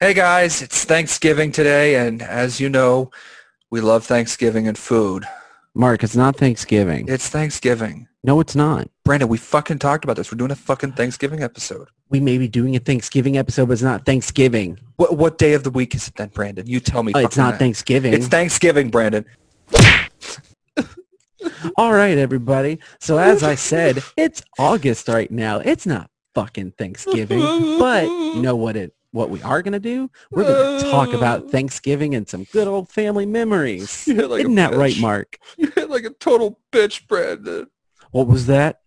Hey guys, it's Thanksgiving today, and as you know, we love Thanksgiving and food. Mark, it's not Thanksgiving. It's Thanksgiving. no, it's not. Brandon, we fucking talked about this. We're doing a fucking Thanksgiving episode. We may be doing a Thanksgiving episode, but it's not Thanksgiving. What what day of the week is it then, Brandon? You tell me. Uh, it's fucking not that. Thanksgiving. It's Thanksgiving, Brandon. All right, everybody. So as I said, it's August right now. It's not fucking Thanksgiving, but you know what it what we are gonna do? We're gonna talk about uh. Thanksgiving and some good old family memories. You hit like Isn't that right. Mark? You hit like a total bitch, Brandon. What was that?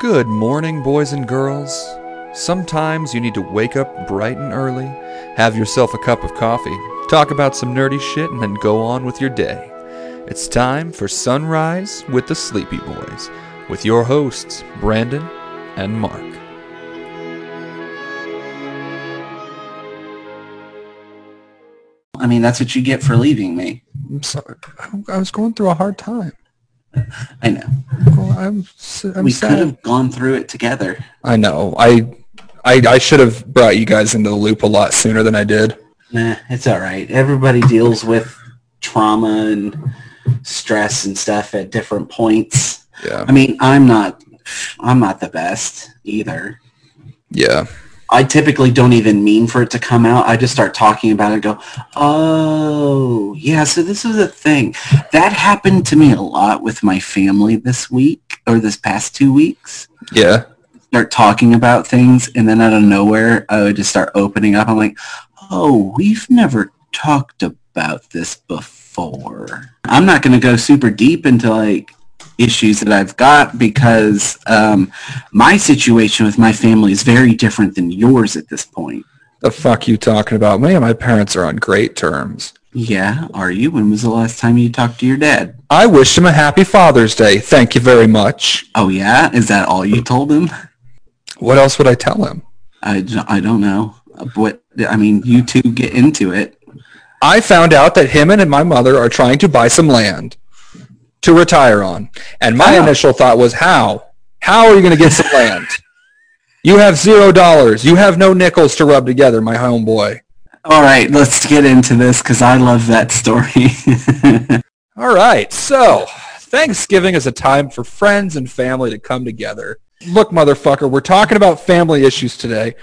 Good morning, boys and girls. Sometimes you need to wake up bright and early, have yourself a cup of coffee, talk about some nerdy shit, and then go on with your day. It's time for Sunrise with the Sleepy Boys, with your hosts, Brandon and Mark. I mean, that's what you get for leaving me. I'm sorry. I was going through a hard time. I know. I'm, I'm we could have gone through it together. I know. I, I, I should have brought you guys into the loop a lot sooner than I did. Nah, it's all right. Everybody deals with trauma and stress and stuff at different points. Yeah. I mean, I'm not, I'm not the best either. Yeah. I typically don't even mean for it to come out. I just start talking about it and go, oh, yeah, so this was a thing. That happened to me a lot with my family this week or this past two weeks. Yeah. start talking about things and then out of nowhere I would just start opening up. I'm like, oh, we've never talked about this before. I'm not going to go super deep into like issues that I've got because um, my situation with my family is very different than yours at this point. The fuck you talking about? Me and my parents are on great terms. Yeah, are you? When was the last time you talked to your dad? I wish him a happy Father's Day. Thank you very much. Oh yeah, is that all you told him? What else would I tell him? I, I don't know. What I mean, you two get into it. I found out that him and my mother are trying to buy some land to retire on. And my initial thought was, how? How are you going to get some land? You have zero dollars. You have no nickels to rub together, my homeboy. All right, let's get into this because I love that story. All right. So Thanksgiving is a time for friends and family to come together. Look, motherfucker, we're talking about family issues today.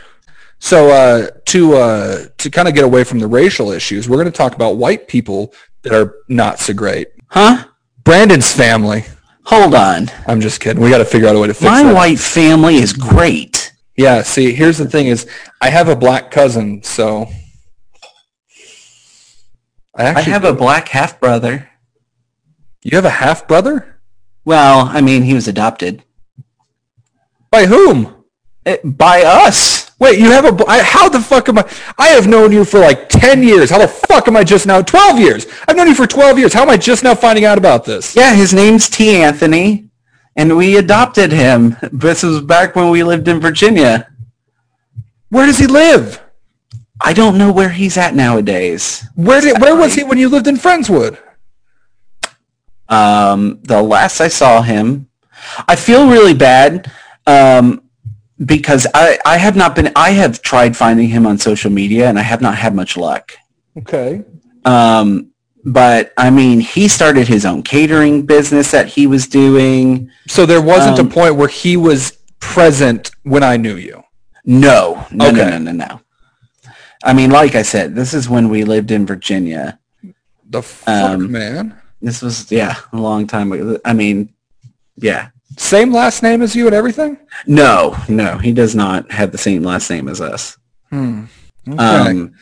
So uh, to uh, to kind of get away from the racial issues, we're going to talk about white people that are not so great. huh? Brandon's family. Hold on. I'm just kidding. We got to figure out a way to fix it. My that. white family is great. Yeah. See, here's the thing: is I have a black cousin, so I I actually have a black half brother. You have a half brother? Well, I mean, he was adopted By whom? Eh, by us. Wait, you have a bl- how the fuck am I? I have known you for like 10 years. How the fuck am I just now? 12 years. I've known you for 12 years. How am I just now finding out about this? Yeah, his name's T. Anthony, and we adopted him. This was back when we lived in Virginia. Where does he live? I don't know where he's at nowadays. Where did, where was he when you lived in Friendswood? Um, the last I saw him, I feel really bad um, because I, I have not been, I have tried finding him on social media and I have not had much luck. Okay. Um, but I mean, he started his own catering business that he was doing. So there wasn't Um, a point where he was present when I knew you. No, no, Okay. no, no, no, no. I mean, like I said, this is when we lived in Virginia. The fuck, Um, man. This was, yeah, a long time ago. I mean, yeah. Same last name as you and everything? No, no, he does not have the same last name as us. Hmm. Okay. Um,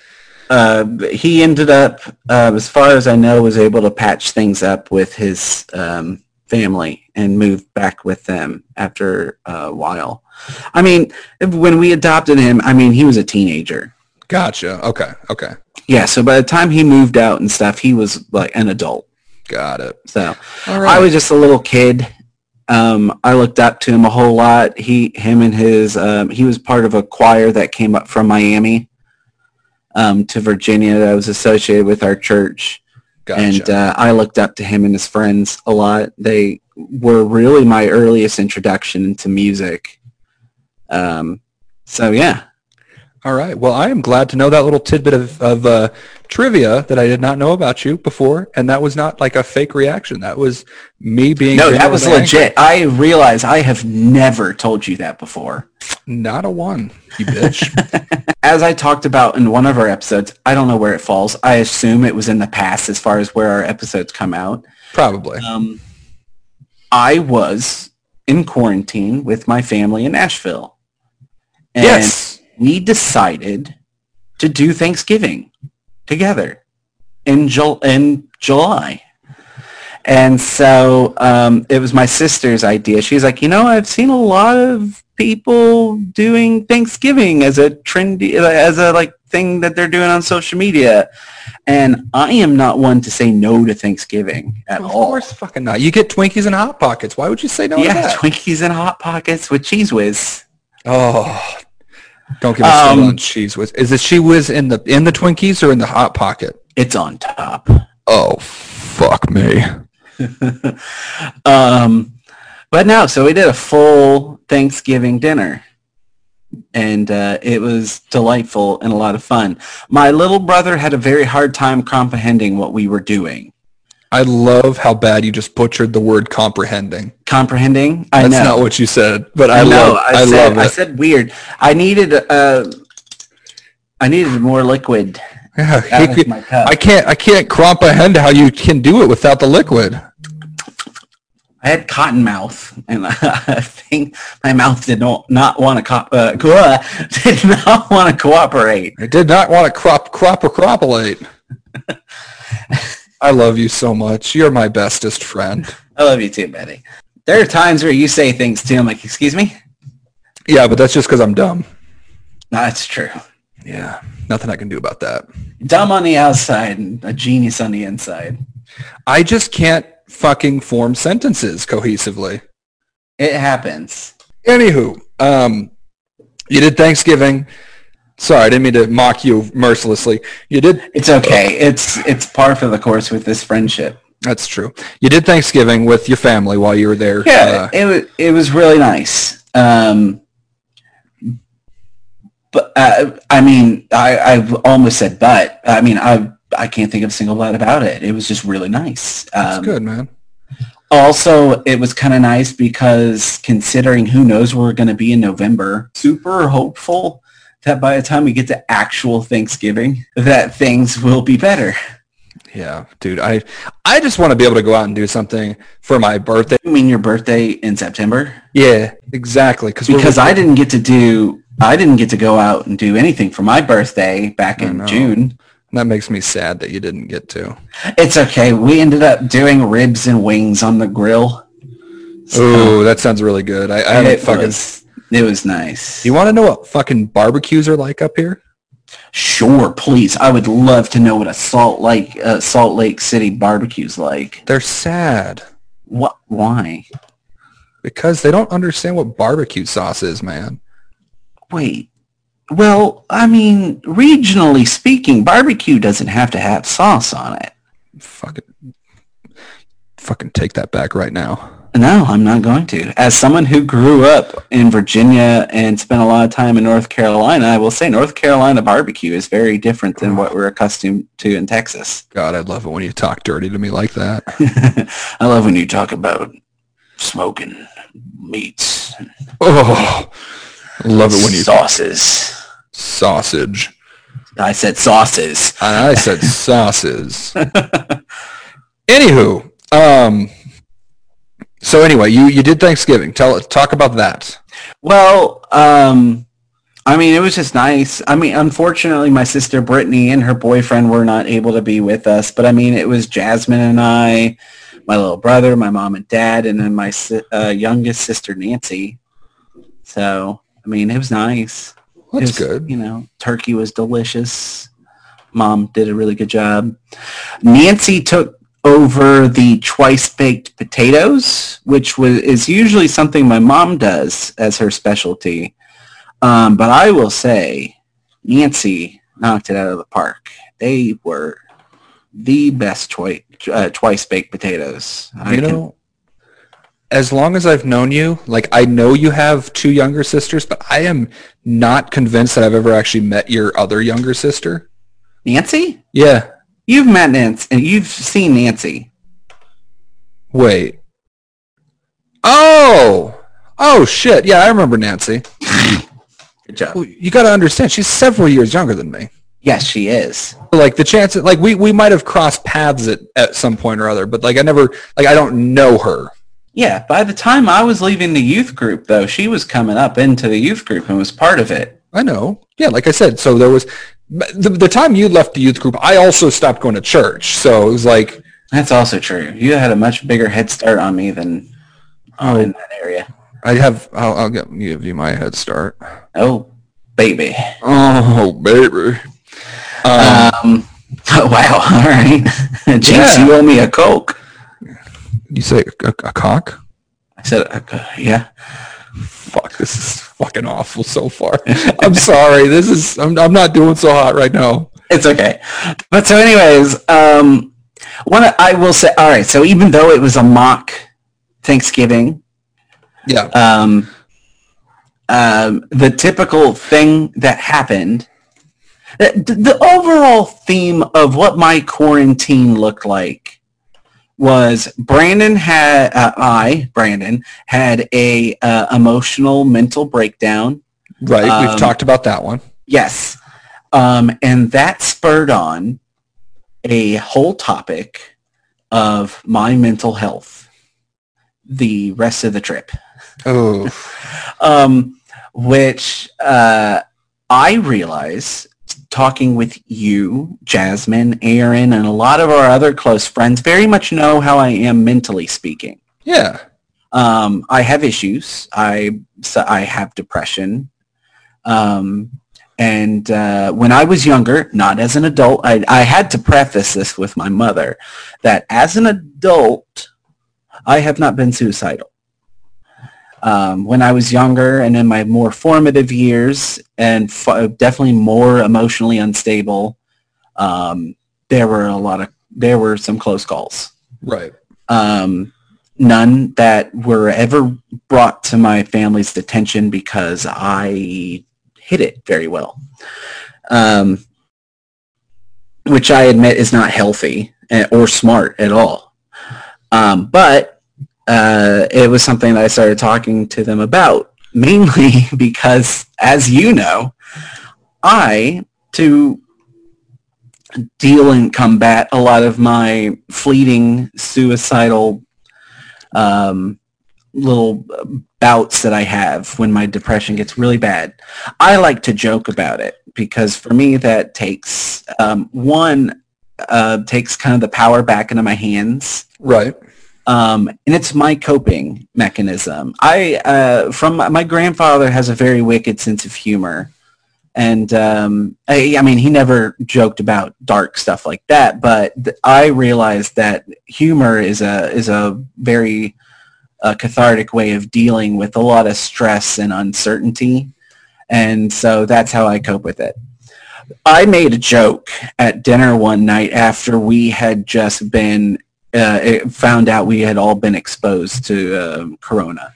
uh, he ended up, uh, as far as I know, was able to patch things up with his um, family and moved back with them after a while. I mean, when we adopted him, I mean, he was a teenager. gotcha. Okay. Okay. Yeah, so by the time he moved out and stuff, he was like an adult. Got it. So right. I was just a little kid. Um, I looked up to him a whole lot. He, him, and his, um, he was part of a choir that came up from Miami um, to Virginia that was associated with our church, gotcha. and uh, I looked up to him and his friends a lot. They were really my earliest introduction into music. Um, so yeah, All right. Well, I am glad to know that little tidbit of, of uh, trivia that I did not know about you before, and that was not like a fake reaction. That was me being No, that genuinely was angry. legit. I realize I have never told you that before. Not a one, you bitch. As I talked about in one of our episodes, I don't know where it falls. I assume it was in the past as far as where our episodes come out. Probably. Um, I was in quarantine with my family in Nashville. And yes. We decided to do Thanksgiving together in, Jul- in July. And so um, it was my sister's idea. She's like, you know, I've seen a lot of people doing Thanksgiving as a trendy, as a like thing that they're doing on social media. And I am not one to say no to Thanksgiving at Of all. Of course fucking not. You get Twinkies and Hot Pockets. Why would you say no to yeah. Twinkies and Hot Pockets with Cheez Whiz. oh, don't give started Um, on cheez whiz. Is the cheez whiz in the in the Twinkies or in the Hot Pocket? It's on top. Oh, fuck me. um, but no, so we did a full Thanksgiving dinner. And uh, it was delightful and a lot of fun. My little brother had a very hard time comprehending what we were doing. I love how bad you just butchered the word comprehending. Comprehending? I That's know. not what you said, but I, I know. love I, I, said, love I said weird. I needed uh, I needed more liquid Yeah, out of could- my cup. I can't I can't comprehend how you can do it without the liquid. I had cotton mouth, and I think my mouth did not, not want to co- uh, co- did not want to cooperate. I did not want to crop crop or cropulate. I love you so much. You're my bestest friend. I love you too, Betty. There are times where you say things too. I'm like, excuse me. Yeah, but that's just because I'm dumb. No, that's true. Yeah, nothing I can do about that. Dumb on the outside and a genius on the inside. I just can't fucking form sentences cohesively. It happens. Anywho, um, you did Thanksgiving. Sorry, I didn't mean to mock you mercilessly. You did. It's okay. It's it's par for the course with this friendship. That's true. You did Thanksgiving with your family while you were there. Yeah, Uh, it was it was really nice. Um, but uh, I mean, I I've almost said but. I mean, I I can't think of a single but about it. It was just really nice. that's Um, good, man. Also, it was kind of nice because considering who knows where we're going to be in November, super hopeful that by the time we get to actual Thanksgiving, that things will be better. Yeah, dude. I I just want to be able to go out and do something for my birthday. You mean, your birthday in September? Yeah, exactly. Because because I didn't get to do, I didn't get to go out and do anything for my birthday back in. June. That makes me sad that you didn't get to. It's okay. We ended up doing ribs and wings on the grill. Oh, that sounds really good. I, I haven't fucking. was, it was nice. You want to know what fucking barbecues are like up here? Sure, please. I would love to know what a Salt Lake uh, Salt Lake City barbecue's like. They're sad What? Why? because they don't understand what barbecue sauce is, man. Wait. Well, I mean, regionally speaking, barbecue doesn't have to have sauce on it. Fucking, fucking take that back right now. No, I'm not going to. As someone who grew up in Virginia and spent a lot of time in North Carolina, I will say North Carolina barbecue is very different than what we're accustomed to in Texas. God, I love it when you talk dirty to me like that. I love when you talk about smoking meats, Oh, I love it when you sauces. sausage. I said sauces. I said sauces. Anywho, um, so anyway, you you did Thanksgiving. Tell talk about that. Well, um, I mean, it was just nice. I mean, unfortunately, my sister Brittany and her boyfriend were not able to be with us. But I mean, it was Jasmine and I, my little brother, my mom and dad, and then my uh, youngest sister Nancy. So, I mean, it was nice. That's was, good. You know, turkey was delicious. Mom did a really good job. Nancy took over the twice baked potatoes, which was is usually something my mom does as her specialty. Um, but I will say, Nancy knocked it out of the park. They were the best twi- uh, twice baked potatoes. I You can- know, as long as I've known you, like I know you have two younger sisters, but I am not convinced that I've ever actually met your other younger sister. Nancy? Yeah. You've met Nancy and you've seen Nancy. Wait. Oh. Oh shit. Yeah, I remember Nancy. Good job. Well, You got to understand, she's several years younger than me. Yes, she is. Like the chance, like we we might have crossed paths at at some point or other, but like I never, like I don't know her. Yeah, by the time I was leaving the youth group, though, she was coming up into the youth group and was part of it. I know. Yeah, like I said, so there was the, the time you left the youth group, I also stopped going to church. So it was like, That's also true. You had a much bigger head start on me than uh, in that area. I have, I'll, I'll get, give you my head start. Oh, baby. Oh, baby. Um, Um, wow. All right. Jinx, Yeah. you owe me a Coke. you say a, a cock? I said, uh, yeah. Fuck, this is fucking awful so far. I'm sorry. This is, I'm, I'm not doing so hot right now. It's okay. But so anyways, um, one, I will say, all right. So even though it was a mock Thanksgiving, Yeah. um, um, the typical thing that happened, the, the overall theme of what my quarantine looked like was Brandon had, uh, I, Brandon, had a uh, emotional mental breakdown. Right. um, We've talked about that one. Yes. Um, and that spurred on a whole topic of my mental health the rest of the trip Oh, um, which uh, I realize talking with you, Jasmine, Aaron, and a lot of our other close friends very much know how I am mentally speaking. yeah. Um, I have issues. I so I have depression. Um, and uh, when I was younger, not as an adult, I, I had to preface this with my mother that as an adult, I have not been suicidal. Um, when I was younger and in my more formative years and f- definitely more emotionally unstable, um, there were a lot of, there were some close calls Right. um, none that were ever brought to my family's attention because I hid it very well, um, which I admit is not healthy eh, or smart at all. Um, but uh, it was something that I started talking to them about, mainly because, as you know, I, to deal and combat a lot of my fleeting suicidal um, little bouts that I have when my depression gets really bad. I like to joke about it because for me that takes um, one uh, takes kind of the power back into my hands Right. Um, and it's my coping mechanism. I uh, from my grandfather has a very wicked sense of humor, and um, I, I mean he never joked about dark stuff like that. But th- I realized that humor is a is a very uh, cathartic way of dealing with a lot of stress and uncertainty, and so that's how I cope with it. I made a joke at dinner one night after we had just been uh, found out we had all been exposed to um, corona.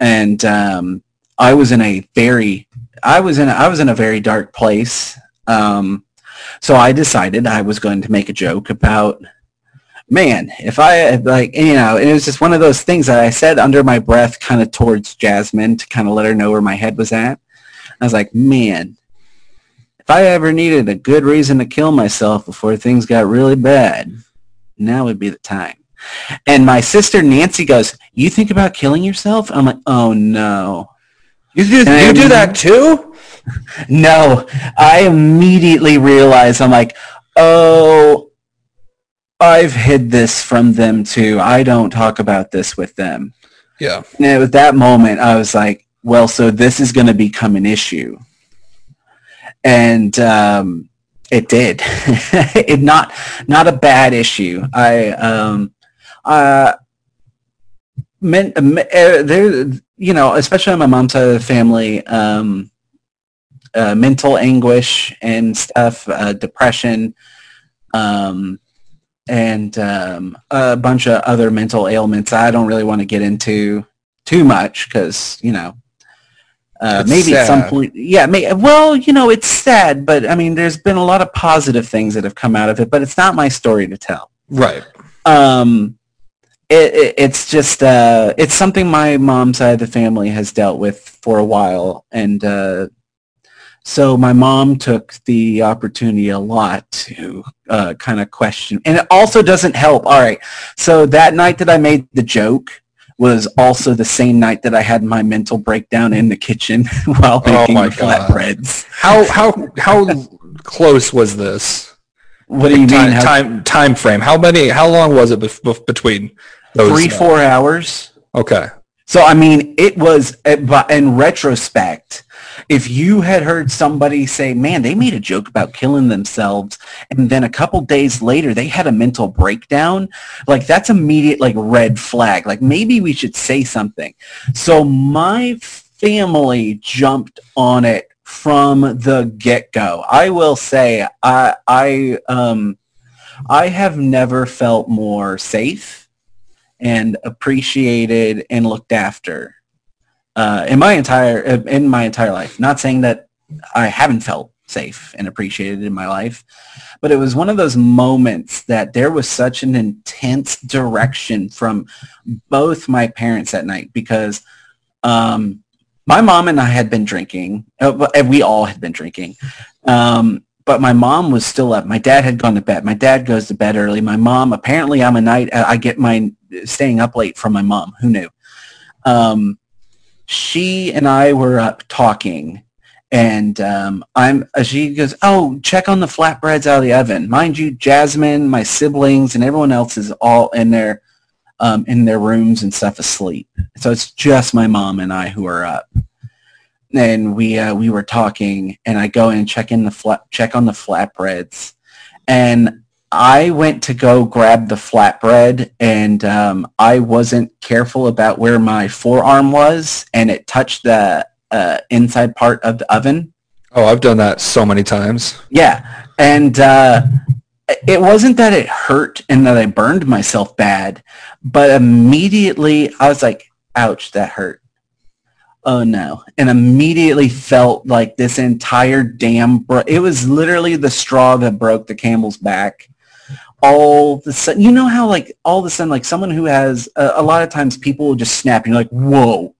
And um, i was in a very i was in a, i was in a very dark place. Um, so i decided i was going to make a joke about man if i like you know it was just one of those things that i said under my breath kind of towards jasmine to kind of let her know where my head was at. I was like man if i ever needed a good reason to kill myself before things got really bad now would be the time. And my sister Nancy goes, you think about killing yourself? I'm like, oh no. You do, And you do that too? No. I immediately realize I'm like, oh, I've hid this from them too. I don't talk about this with them. Yeah. And at that moment, I was like, well, so this is going to become an issue. And um, it did. it not not a bad issue. I um, uh, men, uh, there, you know, especially on my mom's side of the family, um, uh, mental anguish and stuff, uh, depression, um, and um, a bunch of other mental ailments I don't really want to get into too much because, you know, uh, maybe at some point, yeah, may, well, you know, it's sad, but I mean, there's been a lot of positive things that have come out of it, but it's not my story to tell. Right. um it, it, it's just uh it's something my mom's side of the family has dealt with for a while and uh so my mom took the opportunity a lot to uh, kind of question and it also doesn't help. All right. So that night that i made the joke was also the same night that i had my mental breakdown in the kitchen while Oh making my God. flatbreads How how how close was this? what do you time, mean how- time time frame? How many? How long was it bef- bef- between those? three uh, four hours Okay. So I mean, it was uh, but in retrospect, if you had heard somebody say, "Man, they made a joke about killing themselves," and then a couple days later they had a mental breakdown, like that's immediate like red flag. Like maybe we should say something. So my family jumped on it from the get-go. I will say, I I um I have never felt more safe and appreciated and looked after uh, in my entire in my entire life. Not saying that I haven't felt safe and appreciated in my life, but it was one of those moments that there was such an intense direction from both my parents that night because um, my mom and I had been drinking. Uh, and we all had been drinking. Um, but my mom was still up. My dad had gone to bed. My dad goes to bed early. My mom, apparently I'm a night, I get my staying up late from my mom. Who knew? Um, she and I were up talking and um, I'm, she goes, oh, check on the flatbreads out of the oven. Mind you, Jasmine, my siblings, and everyone else is all in their, um, in their rooms and stuff asleep. So it's just my mom and I who are up and we uh, we were talking, and I go and check in the flat check on the flatbreads, and I went to go grab the flatbread, and um, I wasn't careful about where my forearm was, and it touched the uh, inside part of the oven. Oh, I've done that so many times. Yeah, and uh, it wasn't that it hurt and that I burned myself bad, but immediately I was like, "Ouch, that hurt." Oh no! And immediately felt like this entire damn. Bro- it was literally the straw that broke the camel's back. All the sudden, you know how like all of a sudden, like someone who has a, a lot of times people will just snap. And you're like, "Whoa!"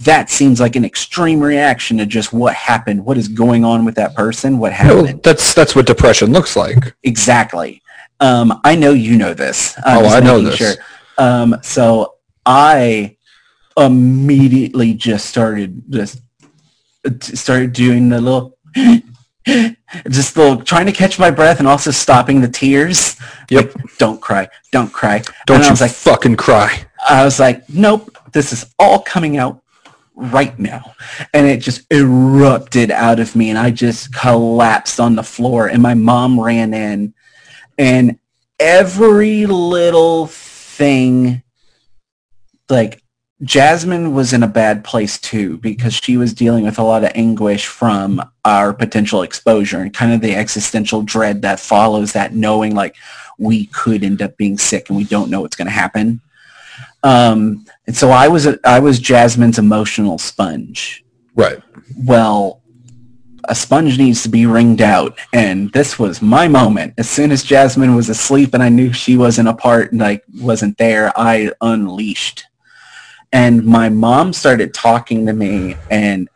That seems like an extreme reaction to just what happened. What is going on with that person? What happened? Well, that's that's what depression looks like. Exactly. Um, I know you know this. I'm Oh, I know this. Um, so I immediately just started just started doing the little just little trying to catch my breath and also stopping the tears. Yep. Like, don't cry. Don't cry. Don't and you I was like, fucking cry. I was like, nope, this is all coming out right now. And it just erupted out of me and I just collapsed on the floor and my mom ran in and every little thing like Jasmine was in a bad place too because she was dealing with a lot of anguish from our potential exposure and kind of the existential dread that follows that knowing like we could end up being sick and we don't know what's going to happen. Um, and so I was a, I was Jasmine's emotional sponge. Right. Well, a sponge needs to be wringed out, and this was my moment. As soon as Jasmine was asleep and I knew she wasn't a part, like wasn't there, I unleashed. And my mom started talking to me, and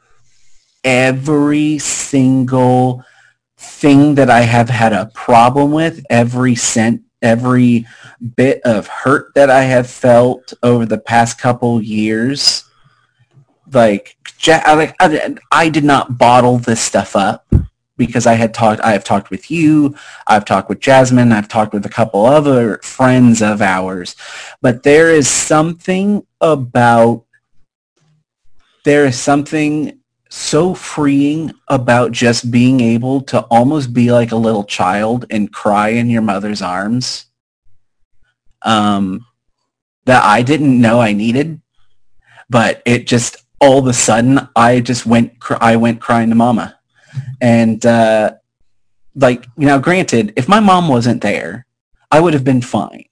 every single thing that I have had a problem with, every cent, every bit of hurt that I have felt over the past couple years, like like, I, I did not bottle this stuff up because I had talked. I have talked with you. I've talked with Jasmine. I've talked with a couple other friends of ours. But there is something about there is something so freeing about just being able to almost be like a little child and cry in your mother's arms um, that I didn't know I needed, but it just all of a sudden I just went I went crying to mama, and uh, like you know, granted, if my mom wasn't there, I would have been fine.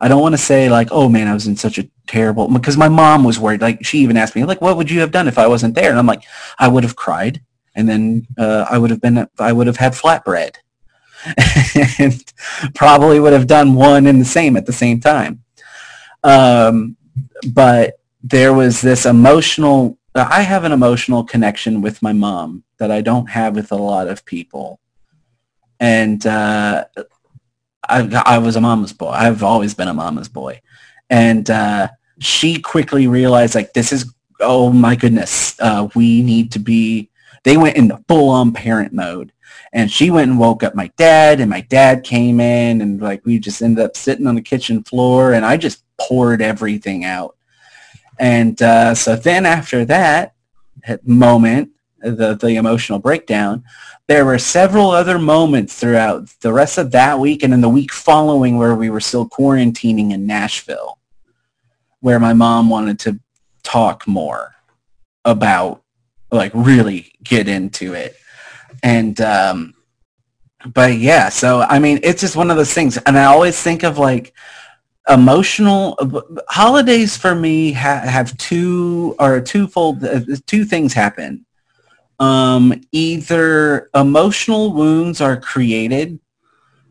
I don't want to say like, oh man, I was in such a terrible, because my mom was worried. Like she even asked me, like, what would you have done if I wasn't there? And I'm like, I would have cried, and then uh, I would have been, I would have had flatbread, and probably would have done one and the same at the same time. Um, but there was this emotional. I have an emotional connection with my mom that I don't have with a lot of people, and uh, I, I was a mama's boy. I've always been a mama's boy. And uh, she quickly realized, like, this is, oh my goodness, uh, we need to be, they went into full-on parent mode. And she went and woke up my dad, and my dad came in, and like we just ended up sitting on the kitchen floor, and I just poured everything out. And uh, so then after that moment, the, the emotional breakdown, there were several other moments throughout the rest of that week and then the week following where we were still quarantining in Nashville, where my mom wanted to talk more about, like really get into it. And, um, but yeah, so I mean, it's just one of those things. And I always think of like emotional holidays for me ha- have two or twofold, uh, two things happen um, either emotional wounds are created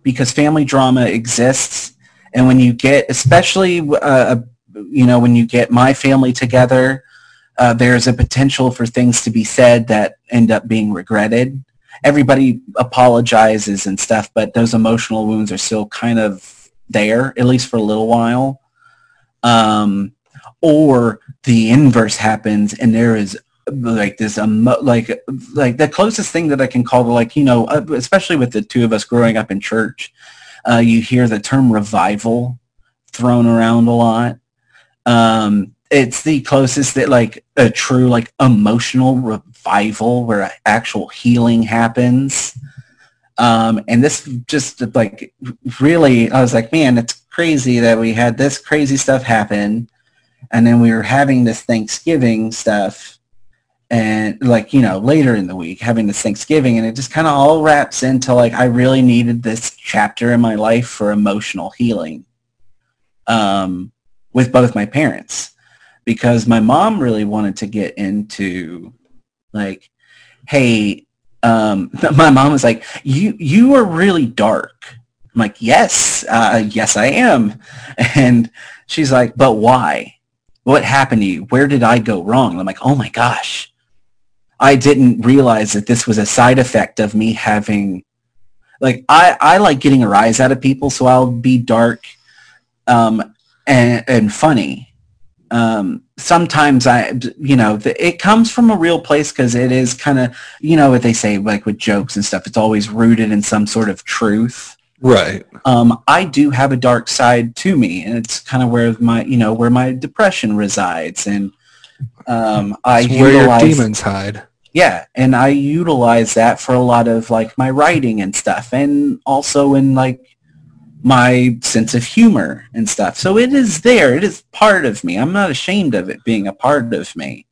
because family drama exists, and when you get, especially, uh, you know, when you get my family together, uh, there's a potential for things to be said that end up being regretted. Everybody apologizes and stuff, but those emotional wounds are still kind of there, at least for a little while. Um, or the inverse happens and there is like this um like like the closest thing that I can call to like you know uh, especially with the two of us growing up in church uh, you hear the term revival thrown around a lot um it's the closest that like a true like emotional revival where actual healing happens um and this just like really I was like man it's crazy that we had this crazy stuff happen. And then we were having this Thanksgiving stuff. And like you know later in the week having this thanksgiving. And it just kind of all wraps into like i really needed this chapter in my life for emotional healing um, with both my parents. Because my mom really wanted to get into like hey um, my mom was like you you are really dark. I'm like yes uh, yes i am. And she's like but why? What happened to you? Where did i go wrong? I'm like oh my gosh. I didn't realize that this was a side effect of me having like I, I like getting a rise out of people, so I'll be dark um, and, and funny. Um, sometimes I, you know, the, it comes from a real place because it is kind of, you know, what they say like with jokes and stuff. It's always rooted in some sort of truth. Right. Um, I do have a dark side to me, and it's kind of where my, you know, where my depression resides, and um, I it's where your demons hide yeah and i utilize that for a lot of like my writing and stuff and also in like my sense of humor and stuff. So it is there. It is part of me. I'm not ashamed of it being a part of me.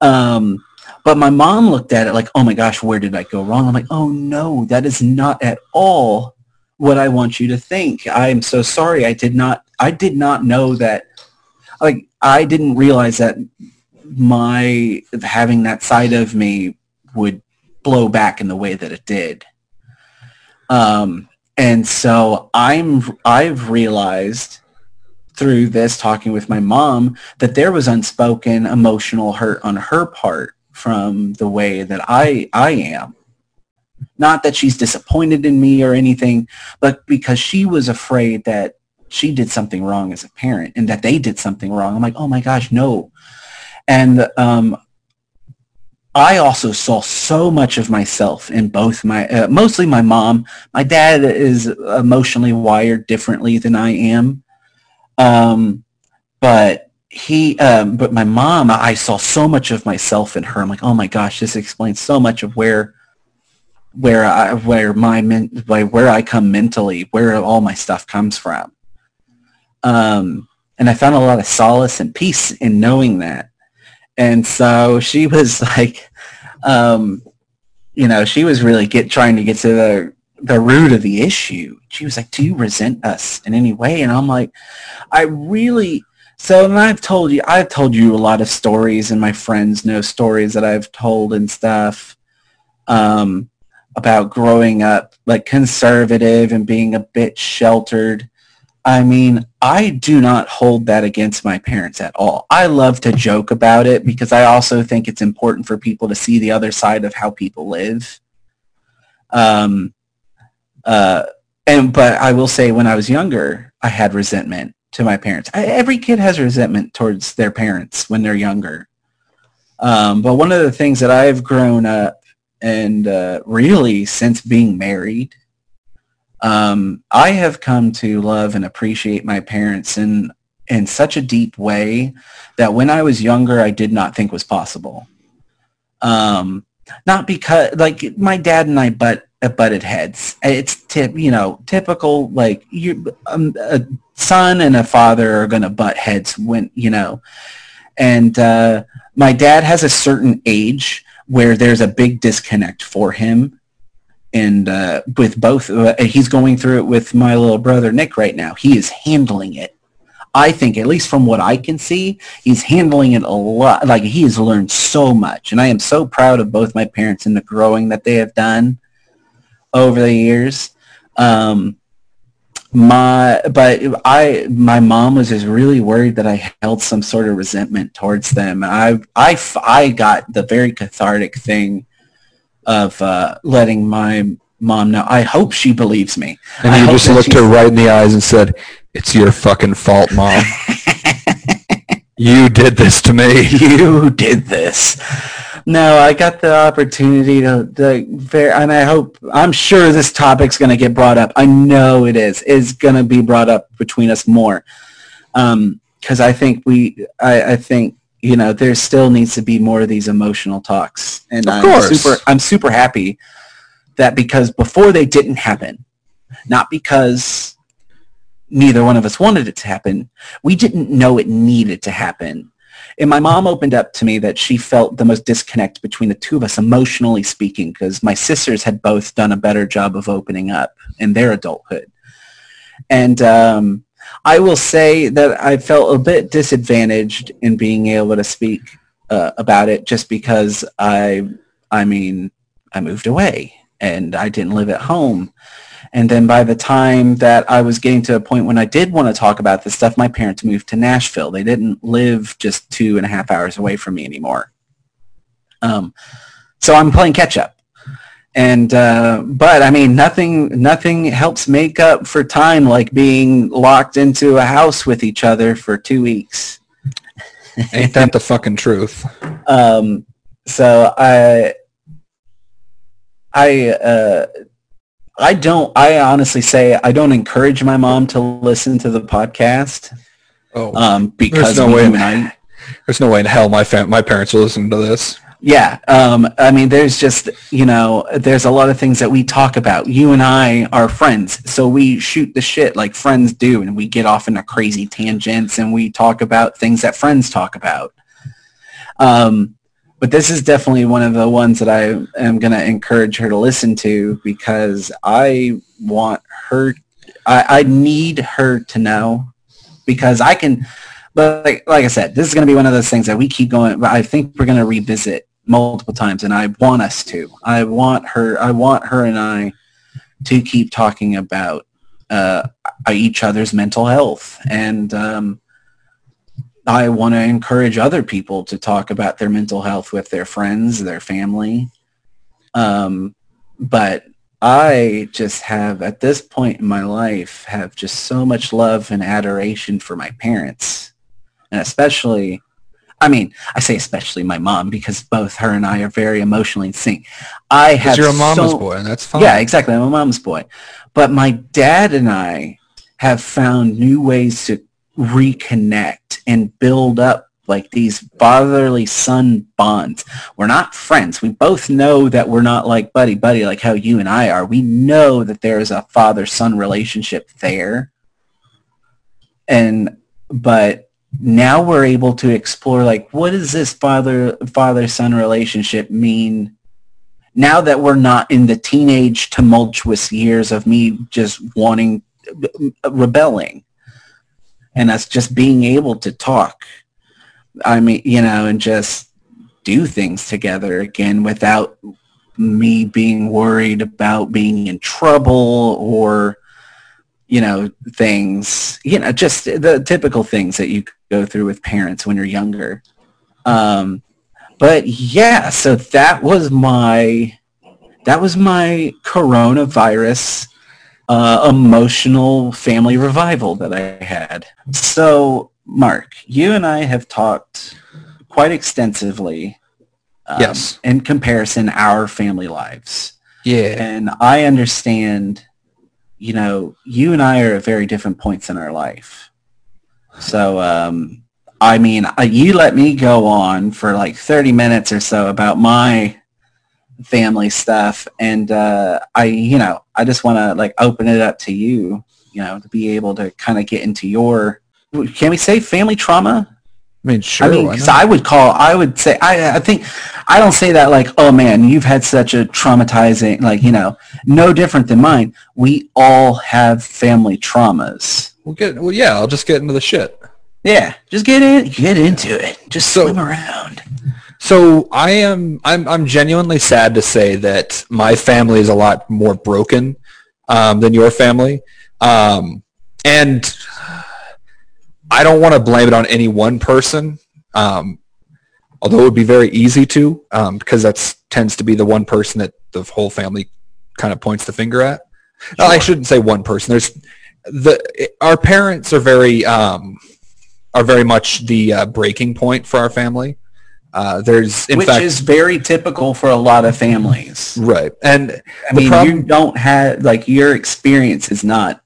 Um but my mom looked at it like oh my gosh where did i go wrong? I'm like oh no that is not at all what i want you to think. I'm so sorry. I did not i did not know that like i didn't realize that my having that side of me would blow back in the way that it did. Um, and so I'm I've realized through this talking with my mom that there was unspoken emotional hurt on her part from the way that I I am. Not that she's disappointed in me or anything, but because she was afraid that she did something wrong as a parent and that they did something wrong. I'm like, oh my gosh, no. And um, I also saw so much of myself in both my, uh, mostly my mom. My dad is emotionally wired differently than I am. Um, but he, um, but my mom, I saw so much of myself in her. I'm like, oh my gosh, this explains so much of where, where I, where my, men, where I come mentally, where all my stuff comes from. Um, and I found a lot of solace and peace in knowing that. And so she was like, um, you know, she was really get trying to get to the the root of the issue. She was like, do you resent us in any way? And I'm like, I really, so and I've told you, I've told you a lot of stories and my friends know stories that I've told and stuff um, about growing up like conservative and being a bit sheltered. I mean, I do not hold that against my parents at all. I love to joke about it because I also think it's important for people to see the other side of how people live. Um, uh, and but I will say, when I was younger, I had resentment to my parents. I, every kid has resentment towards their parents when they're younger. Um, but one of the things that I've grown up and uh, really since being married um, I have come to love and appreciate my parents in in such a deep way that when I was younger, I did not think was possible. Um, not because like my dad and I butt uh, butted heads. It's tip, you know, typical like you um, a son and a father are going to butt heads when you know. And uh, my dad has a certain age where there's a big disconnect for him and uh, with both, uh, he's going through it with my little brother Nick right now. He is handling it. I think, at least from what I can see, he's handling it a lot. Like he has learned so much, and I am so proud of both my parents and the growing that they have done over the years. Um, my, but I, my mom was just really worried that I held some sort of resentment towards them. I, I, I got the very cathartic thing of uh, letting my mom know. I hope she believes me. And I you just looked her right in the eyes and said, "It's your fucking fault, mom. you did this to me." you did this. No, I got the opportunity to, to and I hope, I'm sure this topic's going to get brought up. I know it is. Is going to be brought up between us more. Um, cause I think we, I, I think, you know, there still needs to be more of these emotional talks. And Of I'm course. super, I'm super happy that because before they didn't happen, not because neither one of us wanted it to happen, we didn't know it needed to happen. And my mom opened up to me that she felt the most disconnect between the two of us, emotionally speaking, because my sisters had both done a better job of opening up in their adulthood. And um, I will say that I felt a bit disadvantaged in being able to speak uh, about it just because I, I mean, I moved away and I didn't live at home. And then by the time that I was getting to a point when I did want to talk about this stuff, my parents moved to Nashville. They didn't live just two and a half hours away from me anymore. Um, so I'm playing catch up. And uh, but I mean, nothing nothing helps make up for time like being locked into a house with each other for two weeks. Ain't that the fucking truth? Um, so I, I, uh, I don't, I honestly say I don't encourage my mom to listen to the podcast, Oh, um, because no way I- there's no way in hell my fam- my parents will listen to this. Yeah. Um, I mean, there's just, you know, there's a lot of things that we talk about. You and I are friends, so we shoot the shit like friends do, and we get off into crazy tangents, and we talk about things that friends talk about. Um, but this is definitely one of the ones that I am going to encourage her to listen to because I want her, I, I need her to know because I can, but like, like I said, this is going to be one of those things that we keep going, but I think we're going to revisit multiple times and I want us to. I want her, I want her and I to keep talking about uh, each other's mental health and um, I want to encourage other people to talk about their mental health with their friends, their family. Um, but I just have, at this point in my life, have just so much love and adoration for my parents. And especially, I mean, I say especially my mom because both her and I are very emotionally in sync. I have you're a mama's so- boy, and that's fine. yeah, exactly. I'm a mom's boy. But my dad and I have found new ways to reconnect and build up like these fatherly son bonds. We're not friends. We both know that we're not like buddy buddy like how you and I are. We know that there is a father son relationship there. And but now we're able to explore like what does this father father son relationship mean now that we're not in the teenage tumultuous years of me just wanting rebelling and us just being able to talk? I mean you know and just do things together again without me being worried about being in trouble or you know things you know just the typical things that you go through with parents when you're younger um but yeah so that was my that was my coronavirus uh, emotional family revival that i had so mark you and i have talked quite extensively um, Yes. in comparison our family lives Yeah. and I understand, you know, you and I are at very different points in our life. So, um, I mean, uh, you let me go on for like 30 minutes or so about my family stuff. And uh, I, you know, I just want to like open it up to you, you know, to be able to kind of get into your, can we say family trauma? I mean, sure. I mean, because? I would call, I would say, I, I think, I don't say that like, oh man, you've had such a traumatizing, like, you know, no different than mine. We all have family traumas. We'll get. Well, yeah. I'll just get into the shit. Yeah, just get in, get into it. Just So- swim around. So I am. I'm. I'm genuinely sad to say that my family is a lot more broken um, than your family, um, and I don't want to blame it on any one person. Um, although it would be very easy to, um, because that tends to be the one person that the whole family kind of points the finger at. No, I shouldn't say one person. There's the our parents are very um, are very much the uh, breaking point for our family. Uh, there's in Which fact is very typical for a lot of families. right, and I mean, problem- you don't have, like, your experience is not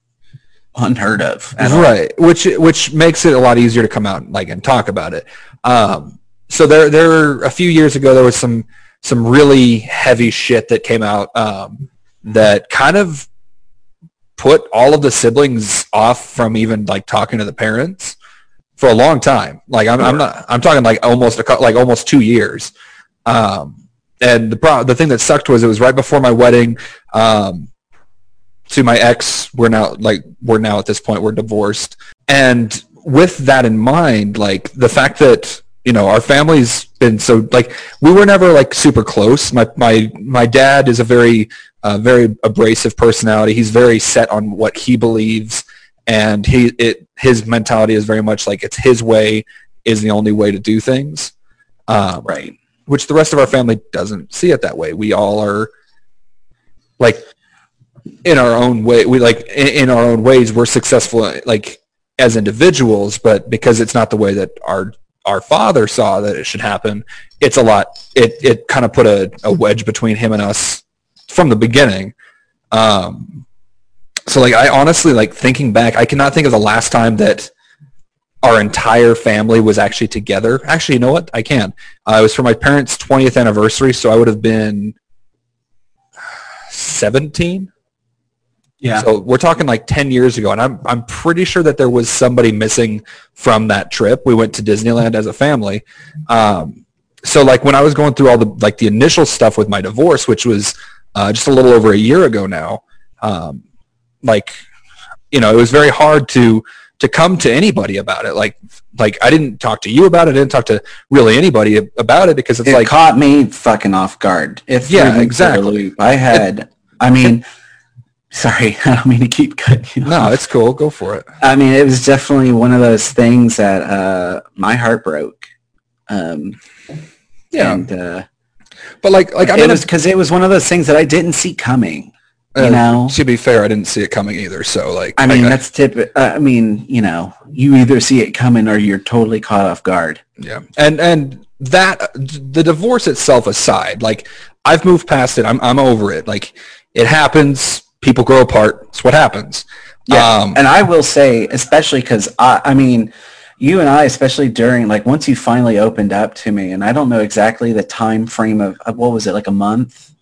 unheard of. Right, all. which which makes it a lot easier to come out like and talk about it. Um, so there there a few years ago there was some some really heavy shit that came out um, that kind of put all of the siblings off from even like talking to the parents for a long time. Like I'm, I'm not I'm talking like almost a like almost two years. Um, and the pro- the thing that sucked was it was right before my wedding. Um, to my ex, we're now like we're now at this point we're divorced, and with that in mind, like the fact that you know our family's been so like we were never like super close. My my my dad is a very uh, very abrasive personality. He's very set on what he believes, and he it his mentality is very much like it's his way is the only way to do things. Um, Right. which the rest of our family doesn't see it that way. We all are like in our own way. We like in, our own ways. We're successful like as individuals, but because it's not the way that our our father saw that it should happen, it's a lot. It it kind of put a, a wedge between him and us from the beginning. Um, so like I honestly like thinking back, I cannot think of the last time that our entire family was actually together. Actually, you know what? I can. Uh, it was for my parents' 20th anniversary, so I would have been 17. Yeah. So we're talking like 10 years ago, and I'm I'm pretty sure that there was somebody missing from that trip. We went to Disneyland as a family. Um, so like when I was going through all the like the initial stuff with my divorce, which was uh, just a little over a year ago now, um, like you know, it was very hard to to come to anybody about it. Like like I didn't talk to you about it. I didn't talk to really anybody about it because it's it like caught me fucking off guard. If Yeah, exactly. I had, I mean, sorry, I don't mean to keep cutting you. no, off. it's cool. Go for it. I mean, it was definitely one of those things that uh, my heart broke. Um, Yeah, and uh, but like like I it mean, was because it was one of those things that I didn't see coming. You Uh, know, To be fair, I didn't see it coming either. So like, I mean, I- that's tip. Uh, I mean, you know, you either see it coming or you're totally caught off guard. yeah, and and that the divorce itself aside, like I've moved past it. I'm I'm over it. Like it happens. People grow apart. It's what happens. Yeah, Um, and I will say, especially because I, I mean, you and I, especially during like once you finally opened up to me, and I don't know exactly the time frame of what was it like a month?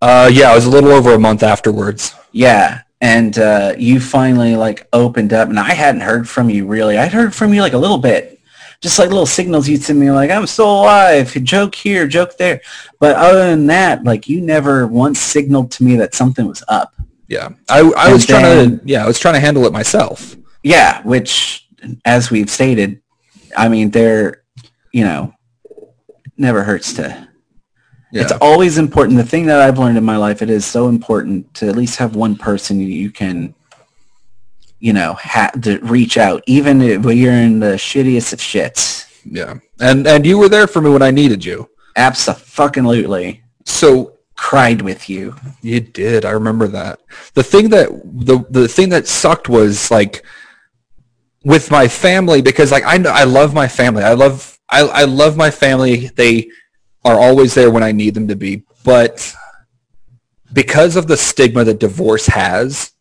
uh, yeah, it was a little over a month afterwards. Yeah, and uh, you finally like opened up, and I hadn't heard from you really. I'd heard from you like a little bit, just like little signals you'd send me like I'm still alive, joke here, joke there. But other than that, like you never once signaled to me that something was up. Yeah, I, I was trying to yeah I was trying to handle it myself. Yeah, which as we've stated, I mean there, you know, never hurts to Yeah, It's always important. The thing that I've learned in my life, it is so important to at least have one person you- can, you know, ha- to reach out, even if when you're in the shittiest of shits. yeah, and and you were there for me when I needed you. Absolutely. So Cried with you. You did. I remember that. The thing that the the thing that sucked was like with my family because like I know I love my family. I love I I love my family. They are always there when I need them to be. But because of the stigma that divorce has,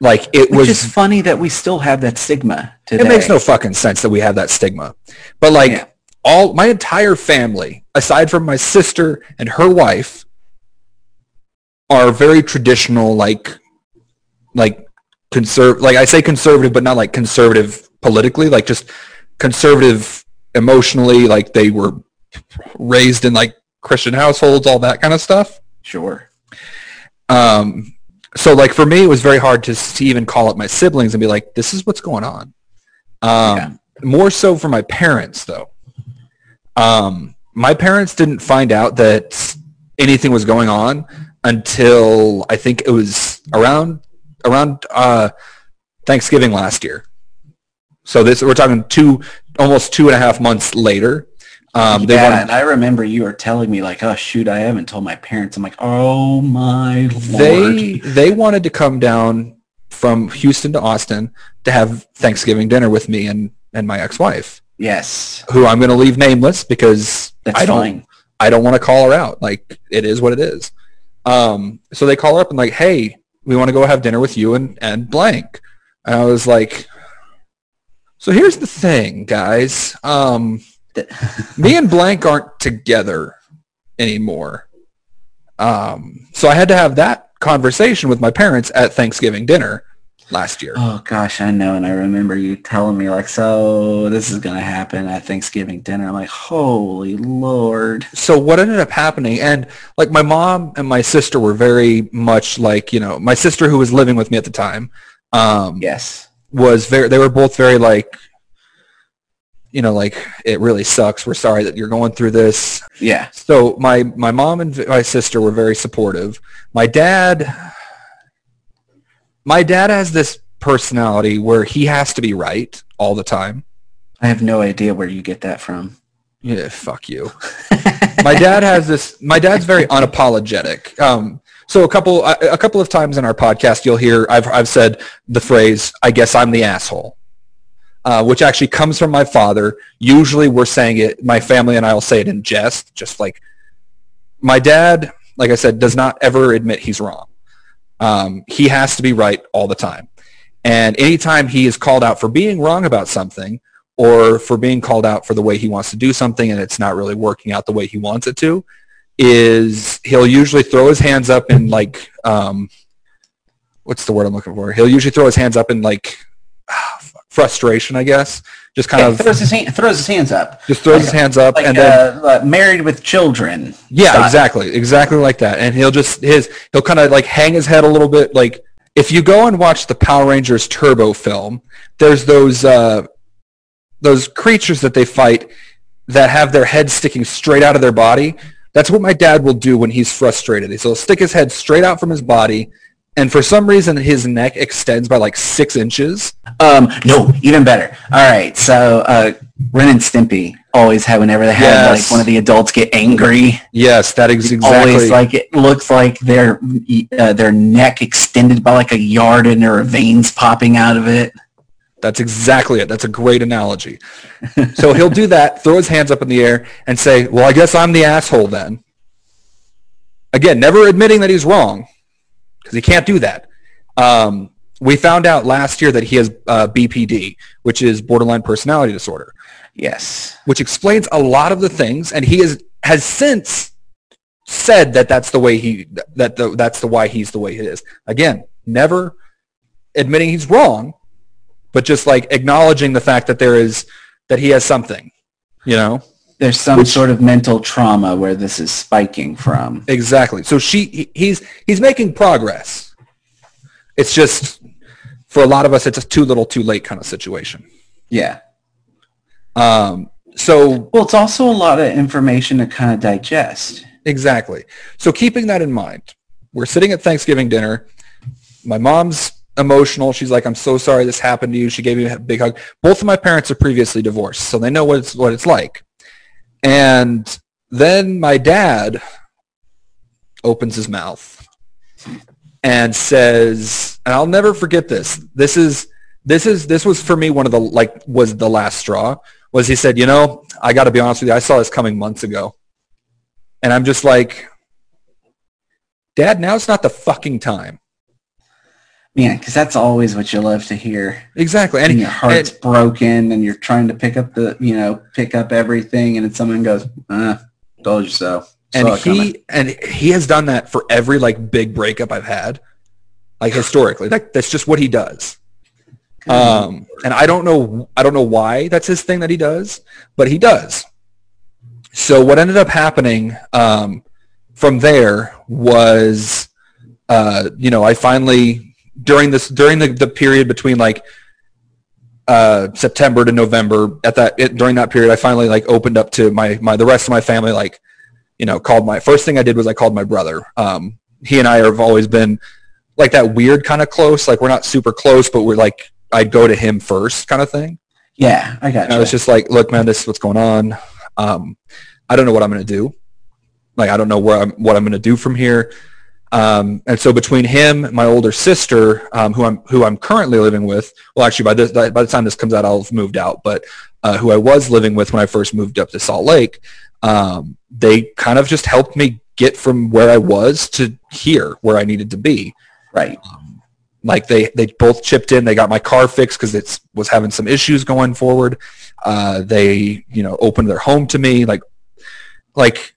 like it Which was is funny that we still have that stigma today. it makes no fucking sense that we have that stigma. But like Yeah. All my entire family, aside from my sister and her wife, are very traditional, like like conserv like I say conservative, but not like conservative politically, like just conservative emotionally, like they were raised in like Christian households, all that kind of stuff. Sure. Um, so like for me, it was very hard to, to even call up my siblings and be like, "This is what's going on." Um, Yeah. More so for my parents, though. Um, my parents didn't find out that anything was going on until I think it was around around uh, Thanksgiving last year. So this we're talking two almost two and a half months later. Um, they yeah, wanted, and I remember you were telling me like, oh shoot, I haven't told my parents. I'm like, oh my lord. they they wanted to come down from Houston to Austin to have Thanksgiving dinner with me and and my ex-wife, yes, who I'm going to leave nameless because that's I don't fine. I don't want to call her out. Like it is what it is. Um, so they call her up and like, hey, we want to go have dinner with you and and blank. And I was like, so here's the thing, guys. Um, me and blank aren't together anymore. Um, so I had to have that conversation with my parents at Thanksgiving dinner last year. Oh gosh, I know, and I remember you telling me like, so this is gonna happen at Thanksgiving dinner. I'm like, holy lord. so what ended up happening and like my mom and my sister were very much like you know my sister who was living with me at the time um Yes. was very they were both very like you know like it really sucks we're sorry that you're going through this Yeah. so my my mom and my sister were very supportive my dad my dad has this personality where he has to be right all the time. I have no idea where you get that from. yeah fuck you. My dad has this my dad's very unapologetic. Um so a couple a, couple of times in our podcast you'll hear i've i've said the phrase i guess i'm the asshole uh, which actually comes from my father. Usually we're saying it my family and i'll say it in jest just like my dad like i said does not ever admit he's wrong um, he has to be right all the time and anytime he is called out for being wrong about something or for being called out for the way he wants to do something and it's not really working out the way he wants it to is he'll usually throw his hands up in like um what's the word I'm looking for? He'll usually throw his hands up in like frustration, I guess. Just kind Yeah, of throws his hand, throws his hands up. just throws his hands up Like and then uh, uh, married with children. Yeah, style. exactly, exactly like that. And he'll just his he'll kind of like hang his head a little bit. Like if you go and watch the Power Rangers Turbo film, there's those uh, those creatures that they fight that have their head sticking straight out of their body. That's what my dad will do when he's frustrated. He'll stick his head straight out from his body, and for some reason his neck extends by like six inches. Um, no, even better. All right, so uh, Ren and Stimpy always had whenever they had Yes. like one of the adults get angry. Yes, that is exactly. Always like it looks like their uh, their neck extended by like a yard and there are veins popping out of it. That's exactly it. That's a great analogy. so he'll do that, throw his hands up in the air, and say, well, I guess I'm the asshole then. Again, never admitting that he's wrong, because he can't do that. Um, we found out last year that he has uh, BPD, which is borderline personality disorder, Yes. which explains a lot of the things, and he is, has since said that that's the way he, that the, that's the why he's the way he is. Again, never admitting he's wrong, but just like acknowledging the fact that there is that he has something, you know? There's some Which- sort of mental trauma where this is spiking from. Exactly. So she he's he's making progress. It's just for a lot of us it's a too little too late kind of situation. Yeah. Um so Well, it's also a lot of information to kind of digest. exactly. So keeping that in mind, we're sitting at Thanksgiving dinner. My mom's emotional. She's like, "I'm so sorry this happened to you." She gave me a big hug. Both of my parents are previously divorced, so they know what it's what it's like. And then my dad opens his mouth and says, and I'll never forget this. This is this is this was for me one of the like was the last straw. Was he said, you know, I got to be honest with you, I saw this coming months ago, and I'm just like, Dad, now's not the fucking time. Yeah, because that's always what you love to hear. Exactly, And and, your heart's and- broken and you're trying to pick up the, you know, pick up everything and then someone goes, uh, told you so. and coming. he and he has done that for every like big breakup I've had, like historically. Like that's just what he does. Um, and I don't know, I don't know why that's his thing that he does, but he does. So what ended up happening um, from there was, uh, you know, I finally during this during the, the period between like uh, September to November at that it, during that period, I finally like opened up to my my the rest of my family. Like, you know, called my first thing I did was I called my brother. Um, he and I have always been like that weird kind of close. Like we're not super close, but we're like I'd go to him first kind of thing. Yeah, I got I was just like, look, man, this is what's going on. Um, I don't know what I'm going to do. Like, I don't know where I'm, what I'm going to do from here. Um, and so between him, and my older sister, um, who I'm who I'm currently living with, well, actually by this by the time this comes out, I'll have moved out. But uh, who I was living with when I first moved up to Salt Lake, um, they kind of just helped me get from where I was to here, where I needed to be right. like they they both chipped in they got my car fixed because it was having some issues going forward uh, they you know opened their home to me like like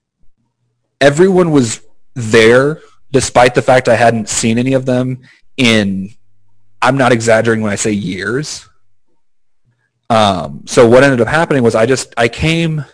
everyone was there despite the fact i hadn't seen any of them in i'm not exaggerating when i say years. Um, so what ended up happening was i just i came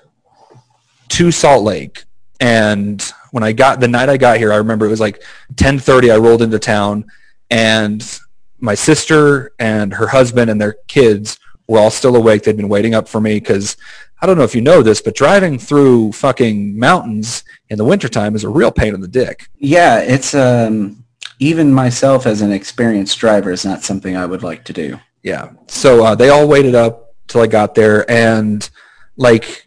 to salt lake and when i got the night i got here i remember it was like 10.30 i rolled into town and my sister and her husband and their kids were all still awake. They'd been waiting up for me because I don't know if you know this, but driving through fucking mountains in the wintertime is a real pain in the dick. Yeah, it's um even myself as an experienced driver is not something I would like to do. Yeah. So uh, they all waited up till I got there and like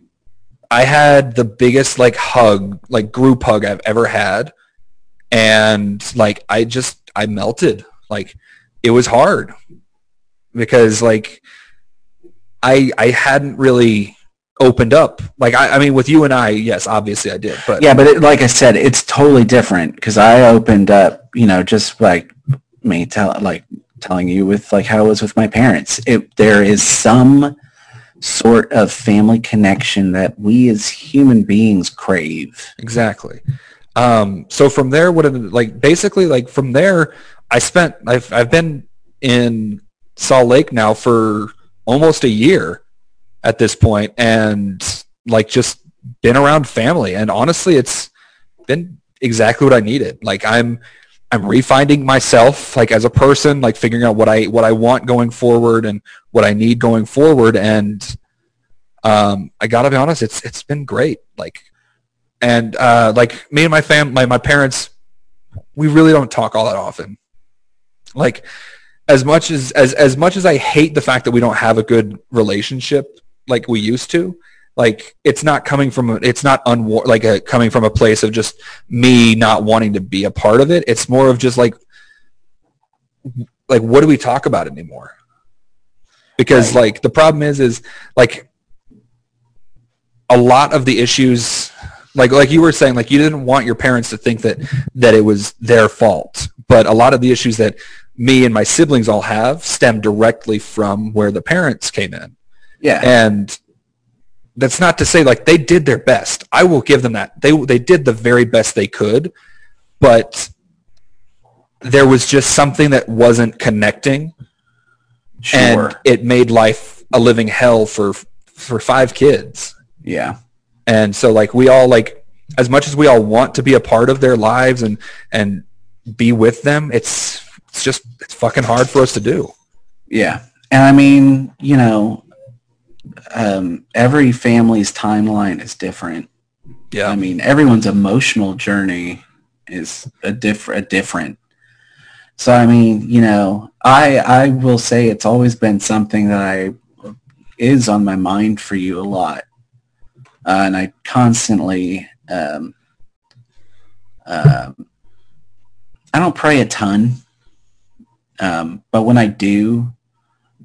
I had the biggest like hug, like group hug I've ever had. And like I just I melted. Like it was hard because like I I hadn't really opened up. Like I, I mean with you and I, yes, obviously I did. But Yeah, but it, like I said, it's totally different because I opened up, you know, just like me tell like telling you with like how it was with my parents. It there is some sort of family connection that we as human beings crave. Exactly. Um, so from there, what like basically like from there, I spent I've I've been in Salt Lake now for almost a year at this point, and like just been around family. And honestly, it's been exactly what I needed. Like I'm I'm refinding myself like as a person, like figuring out what I what I want going forward and what I need going forward. And um, I gotta be honest, it's it's been great. Like and uh, like me and my fam, my, my parents, we really don't talk all that often. Like as much as, as as much as I hate the fact that we don't have a good relationship like we used to, like it's not coming from it's not unwar- like a, coming from a place of just me not wanting to be a part of it. It's more of just like like what do we talk about anymore? Because Right. like the problem is is like a lot of the issues like like you were saying like you didn't want your parents to think that that it was their fault but a lot of the issues that me and my siblings all have stem directly from where the parents came in Yeah. and that's not to say like they did their best i will give them that they they did the very best they could but there was just something that wasn't connecting sure. and it made life a living hell for for five kids. Yeah. And so like we all like as much as we all want to be a part of their lives and and be with them, it's it's just it's fucking hard for us to do. Yeah. And I mean, you know, um, every family's timeline is different. Yeah. I mean, everyone's emotional journey is a different, a different. So I mean, you know, I I will say it's always been something that I is on my mind for you a lot, uh, and I constantly. Um, um, I don't pray a ton, um, but when I do,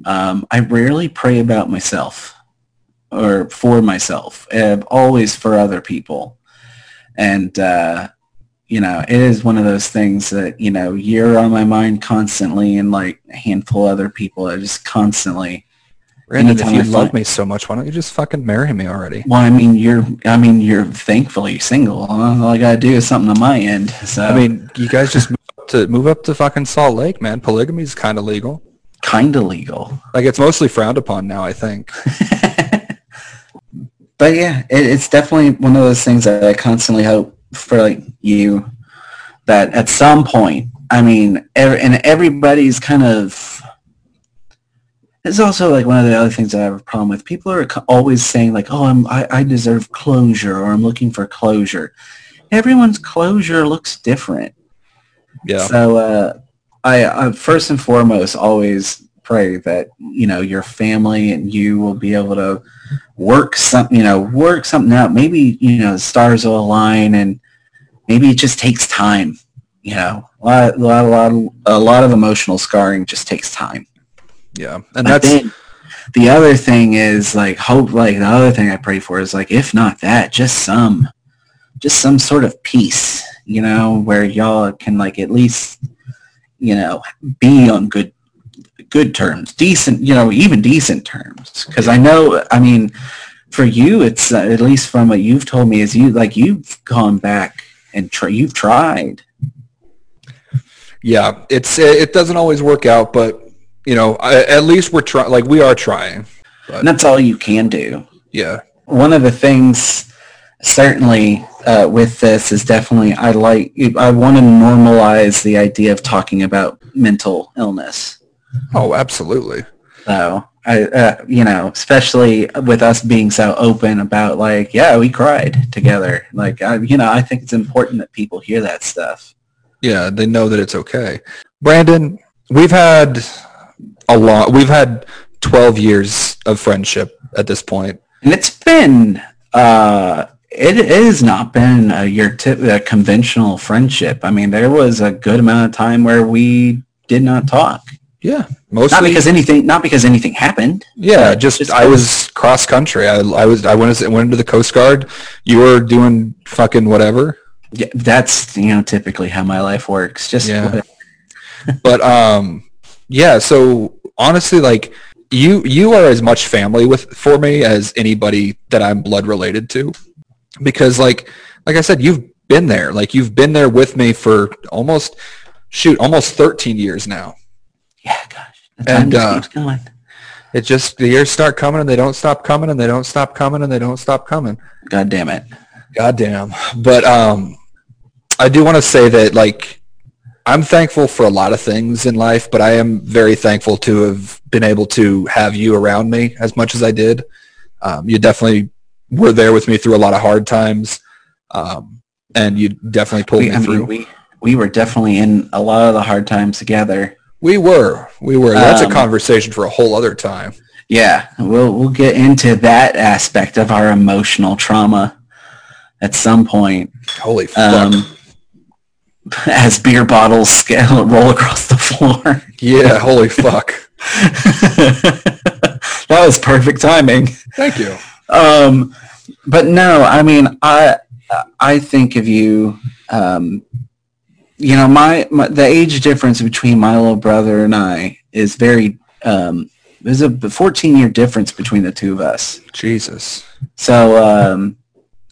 um, I rarely pray about myself or for myself. Uh, always for other people, and uh, you know, it is one of those things that you know you're on my mind constantly, and like a handful of other people, I just constantly. Brandon, if you I love find- me so much, why don't you just fucking marry me already? Well, I mean, you're. I mean, you're thankfully single. All I gotta do is something on my end. So I mean, you guys just to move up to fucking Salt Lake, man. Polygamy is kind of legal. kind of legal. Like it's mostly frowned upon now, I think. but yeah, it, it's definitely one of those things that I constantly hope for like you that at some point, I mean, ev- and everybody's kind of. It's also like one of the other things that I have a problem with. People are always saying like, "Oh, I'm I, I deserve closure," or "I'm looking for closure." Everyone's closure looks different. Yeah. So uh, I, I first and foremost always pray that you know your family and you will be able to work some you know work something out. Maybe you know the stars will align and maybe it just takes time. You know, a lot, a lot, a lot, of, a lot of emotional scarring just takes time. Yeah. And But that's the other thing is like hope. Like the other thing I pray for is like if not that, just some, just some sort of peace. You know, where y'all can like at least, you know, be on good, good terms, decent. You know, even decent terms. Because I know, I mean, for you, it's uh, at least from what you've told me is you like you've gone back and try, you've tried. yeah, it's it doesn't always work out, but you know, I, at least we're trying. Like we are trying. And that's all you can do. Yeah. one of the things certainly uh, with this is definitely I like I want to normalize the idea of talking about mental illness. Oh, absolutely. So I, uh, you know, especially with us being so open about like, yeah, we cried together. Like, I, you know, I think it's important that people hear that stuff. Yeah, they know that it's okay. Brandon, we've had a lot. We've had 12 years of friendship at this point. And it's been, uh, it, it has not been a, your tip, a conventional friendship. I mean, there was a good amount of time where we did not talk. Yeah, mostly. not because anything not because anything happened yeah, just, just I was cross country. I, I was I went as- went into the Coast Guard. You were doing fucking whatever. yeah, that's you know typically how my life works just Yeah. but um yeah so honestly like you you are as much family with for me as anybody that i'm blood related to because like like i said you've been there. Like you've been there with me for almost shoot almost 13 years now. Yeah gosh. The time And, just uh, keeps going. it just the years start coming and they don't stop coming and they don't stop coming and they don't stop coming. God damn it. God damn. But um, I do want to say that like I'm thankful for a lot of things in life, but I am very thankful to have been able to have you around me as much as I did. Um, you definitely were there with me through a lot of hard times, um, and you definitely pulled we, me I through. mean, we we were definitely in a lot of the hard times together we were, we were. That's Um, a conversation for a whole other time. yeah we'll we'll get into that aspect of our emotional trauma at some point Holy fuck! um as beer bottles scale roll across the floor yeah, holy fuck! that was perfect timing Thank you. um, but no, I mean, I I think of you. Um, you know, my, my the age difference between my little brother and I is very. Um, there's a 14 year difference between the two of us. Jesus. So, um,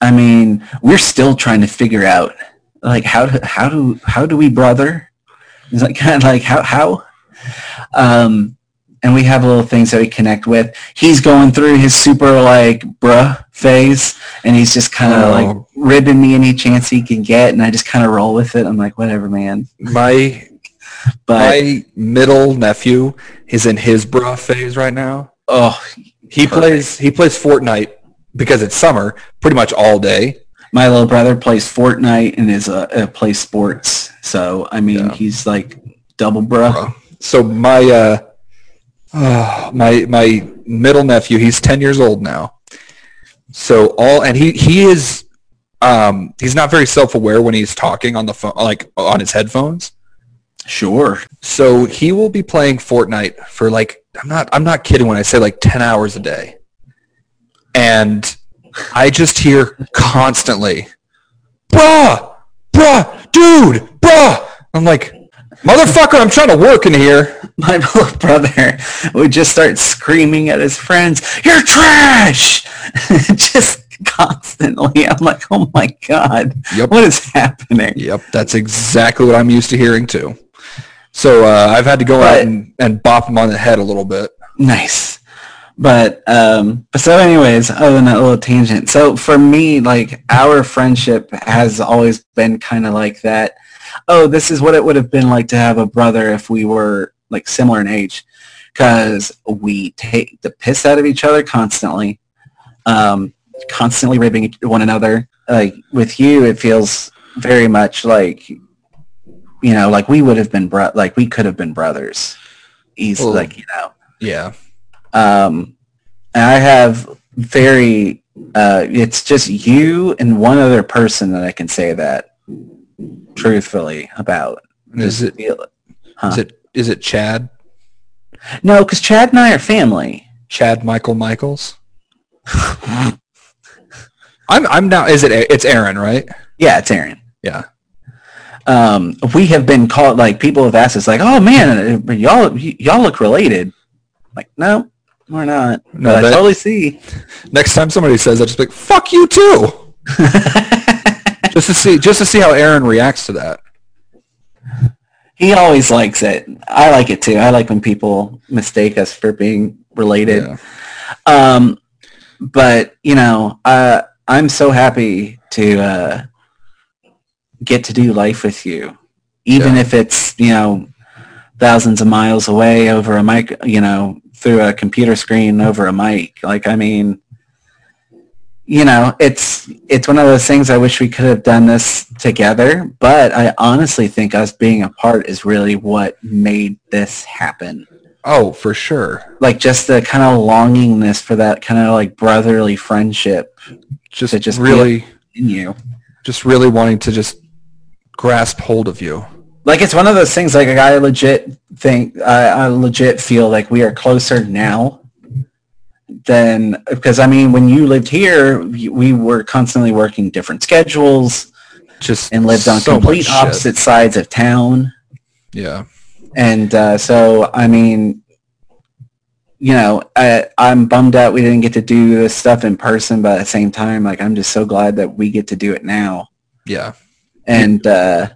I mean, we're still trying to figure out like how do how do how do we brother? It's like kind of like how how. Um, and we have little things that we connect with. He's going through his super like bruh phase, and he's just kind of Oh. like ribbing me any chance he can get, and I just kind of roll with it. I'm like, whatever, man. My But my middle nephew is in his bruh phase right now. oh, He Perfect. plays he plays Fortnite because it's summer pretty much all day. my little brother plays Fortnite and is uh, uh, plays sports. So I mean, Yeah. he's like double bruh. Bruh. So my uh, uh, my my middle nephew, he's ten years old now. So all and he he is um he's not very self aware when he's talking on the phone like on his headphones. Sure. So he will be playing Fortnite for like I'm not I'm not kidding when I say like 10 hours a day. And I just hear constantly, bruh, bruh, dude, bruh. I'm like, motherfucker, I'm trying to work in here. My little brother would just start screaming at his friends, "You're trash!" just constantly. I'm like, "Oh my god, Yep. what is happening?" Yep, that's exactly what I'm used to hearing too. So uh, I've had to go out and, and bop him on the head a little bit. Nice. But um but so anyways, other than that little tangent. So for me, like our friendship has always been kind of like that. Oh, this is what it would have been like to have a brother if we were like similar in age. Cause we take the piss out of each other constantly. Um constantly ribbing one another. Like with you it feels very much like you know, like we would have been bro- like we could have been brothers. Easily, Well, like you know Yeah. um, and I have very, uh, it's just you and one other person that I can say that truthfully about. Is it feel it. Huh. is it is it Chad? No, because Chad and I are family. Chad Michael Michaels? I'm I'm now is it it's Aaron, right? Yeah, it's Aaron. Yeah. Um, we have been called like people have asked us like, oh man, y'all y'all look related. Like, no, we're not. No, but I totally see. Next time somebody says that, just be like, fuck you too. just to see just to see how Aaron reacts to that. He always likes it. I like it too. I like when people mistake us for being related. Yeah. Um, but you know, uh, I'm so happy to uh, get to do life with you, even Yeah. if it's you know thousands of miles away over a mic, you know, through a computer screen over a mic. Like, I mean, you know, it's it's one of those things. I wish we could have done this together, but I honestly think us being apart is really what made this happen Oh, for sure. like just the kind of longingness for that kind of like brotherly friendship Just, To just really in you. just really wanting to just grasp hold of you. Like it's one of those things like I legit think I, I legit feel like we are closer now than because I mean when you lived here we we were constantly working different schedules Just and lived on so complete opposite sides of town Yeah. and uh, so I mean you know I, I'm bummed out we didn't get to do this stuff in person but at the same time like I'm just so glad that we get to do it now Yeah. And uh,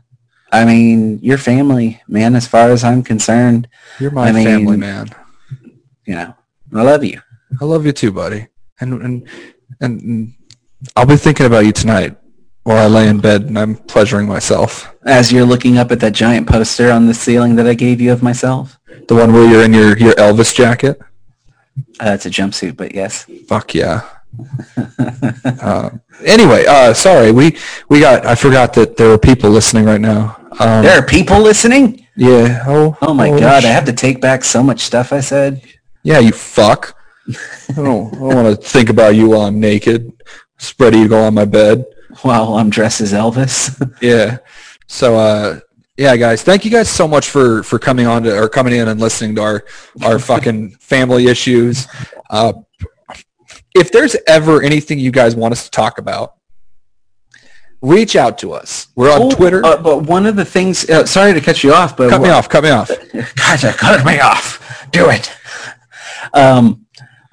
I mean, your family, man. As far as I'm concerned, You're my I mean- family, man. you know, I love you. I love you too, buddy. And and and, I'll be thinking about you tonight while I lay in bed and I'm pleasuring myself. As you're looking up at that giant poster on the ceiling that I gave you of myself, The one where you're in your, your Elvis jacket. uh, it's a jumpsuit, but yes. Fuck yeah. uh, anyway, uh, sorry, we we got. I forgot that there were people listening right now. Um, There are people listening. Yeah. Oh. Oh my oh, god, sh- I have to take back so much stuff I said. Yeah, you fuck. I don't. I don't want to think about you while I'm naked, spread eagle on my bed. While I'm dressed as Elvis. Yeah. So, uh, yeah, guys, thank you guys so much for for coming on to or coming in and listening to our our fucking family issues. Uh, if there's ever anything you guys want us to talk about, reach out to us. We're on Oh, Twitter. uh, but one of the things, uh, sorry to cut you off, but cut me off. Cut me off. Gotcha, cut me off. Do it. Um,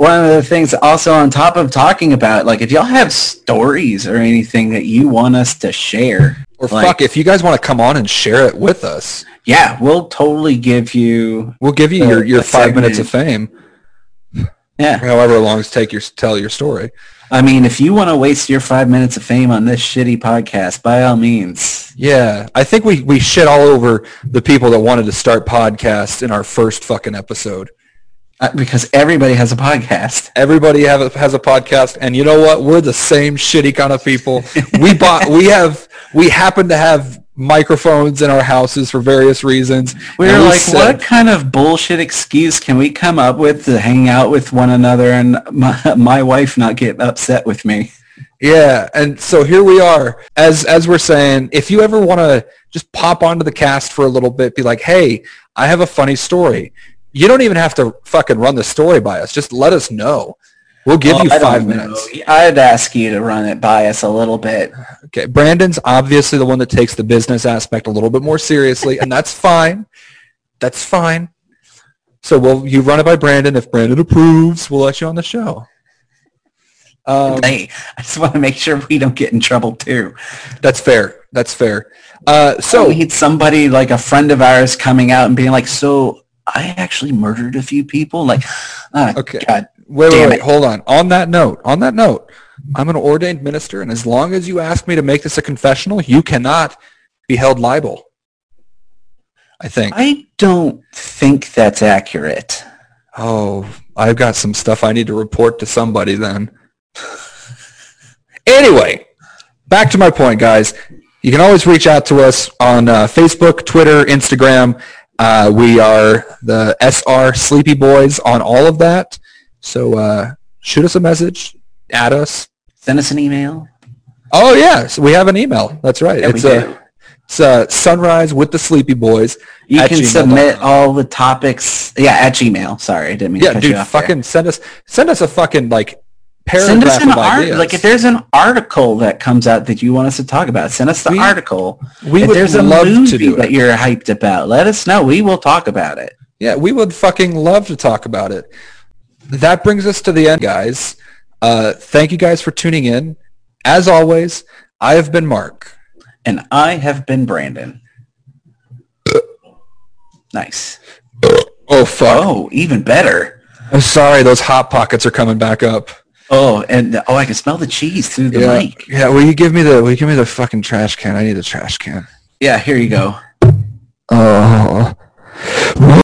one of the things also on top of talking about, like if y'all have stories or anything that you want us to share, Or Like- fuck, if you guys want to come on and share it with us, Yeah, we'll totally give you. We'll give you Uh, your, your a five minutes of fame, Yeah, however long it's take your tell your story. I mean, if you want to waste your five minutes of fame on this shitty podcast, by all means. Yeah, I think we we shit all over the people that wanted to start podcasts in our first fucking episode. Uh, because everybody has a podcast. Everybody have a, has a podcast, and you know what? We're the same shitty kind of people. We bought, we have, we happen to have microphones in our houses for various reasons. We were like, said- what kind of bullshit excuse can we come up with to hang out with one another and my, my wife not get upset with me? Yeah, and so here we are. As as we're saying, if you ever want to just pop onto the cast for a little bit, be like, "Hey, I have a funny story." You don't even have to fucking run the story by us. Just let us know. We'll give Well, you five know. minutes. I'd ask you to run it by us a little bit. Okay, Brandon's obviously the one that takes the business aspect a little bit more seriously, and that's fine. That's fine. So we'll you run it by Brandon. If Brandon approves, we'll let you on the show. Um, hey, I just want to make sure we don't get in trouble too. that's fair. That's fair. Uh, So so we need somebody like a friend of ours coming out and being like, "So I actually murdered a few people." Like, oh, Okay. God, Wait, wait, wait, it. hold on. On that note, on that note, I'm an ordained minister, and as long as you ask me to make this a confessional, you cannot be held liable. I think. I don't think that's accurate. Oh, I've got some stuff I need to report to somebody then. anyway, back to my point, guys. You can always reach out to us on uh, Facebook, Twitter, Instagram. Uh, we are the SR Sleepy Boys on all of that. So uh, shoot us a message, add us. Send us an email. Oh yeah, so we have an email. That's right. Yeah, we it's do. uh, it's uh, Sunrise with the Sleepy Boys. You can gmail.com. submit all the topics. Yeah, at Gmail. Sorry, I didn't mean to Yeah, cut dude, you off there. fucking send us send us a fucking like Send us an art. Like if there's an article that comes out that you want us to talk about, send us the We- article. we if would there's a love movie to do that you're hyped about, let us know. We will talk about it. Yeah, we would fucking love to talk about it. That brings us to the end, guys. Uh, thank you guys for tuning in. As always, I have been Mark. And I have been Brandon. Nice. Oh fuck! Oh, even better. I'm sorry, those hot pockets are coming back up. Oh, and oh, I can smell the cheese through the yeah, mic. yeah. Will you give me the? Will you give me the fucking trash can? I need a trash can. Yeah, here you go. Oh.